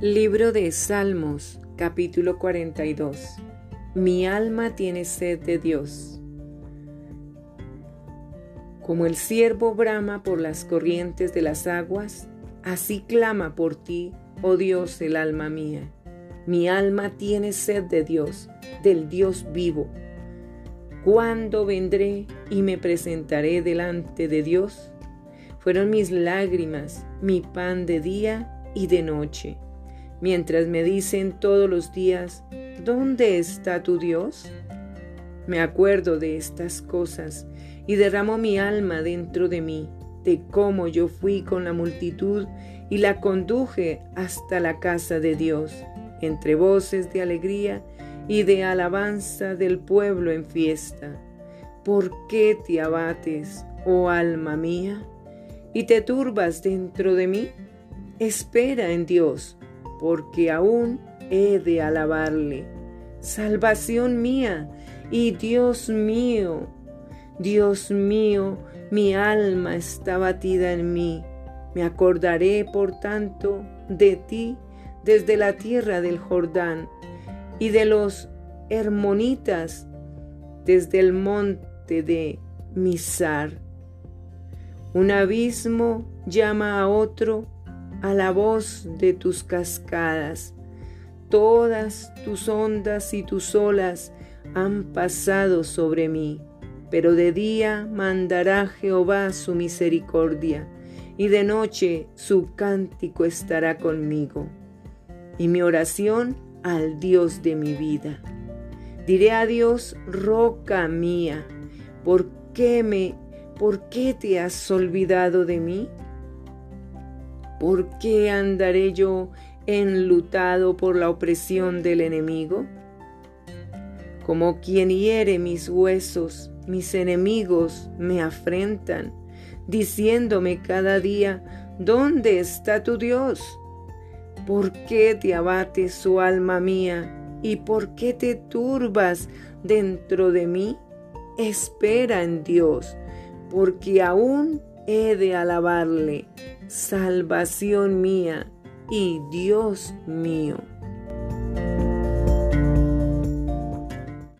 Libro de Salmos, capítulo 42. Mi alma tiene sed de Dios. Como el ciervo brama por las corrientes de las aguas, así clama por ti, oh Dios, el alma mía. Mi alma tiene sed de Dios, del Dios vivo. ¿Cuándo vendré y me presentaré delante de Dios? Fueron mis lágrimas, mi pan de día y de noche mientras me dicen todos los días, ¿dónde está tu Dios? Me acuerdo de estas cosas y derramo mi alma dentro de mí, de cómo yo fui con la multitud y la conduje hasta la casa de Dios, entre voces de alegría y de alabanza del pueblo en fiesta. ¿Por qué te abates, oh alma mía, y te turbas dentro de mí? Espera en Dios porque aún he de alabarle. Salvación mía y Dios mío, Dios mío, mi alma está batida en mí. Me acordaré, por tanto, de ti desde la tierra del Jordán y de los hermonitas desde el monte de Misar. Un abismo llama a otro a la voz de tus cascadas. Todas tus ondas y tus olas han pasado sobre mí, pero de día mandará Jehová su misericordia, y de noche su cántico estará conmigo, y mi oración al Dios de mi vida. Diré a Dios, roca mía, ¿por qué me, por qué te has olvidado de mí? ¿Por qué andaré yo enlutado por la opresión del enemigo? Como quien hiere mis huesos, mis enemigos me afrentan, diciéndome cada día, ¿dónde está tu Dios? ¿Por qué te abates su alma mía? ¿Y por qué te turbas dentro de mí? Espera en Dios, porque aún he de alabarle, salvación mía y Dios mío.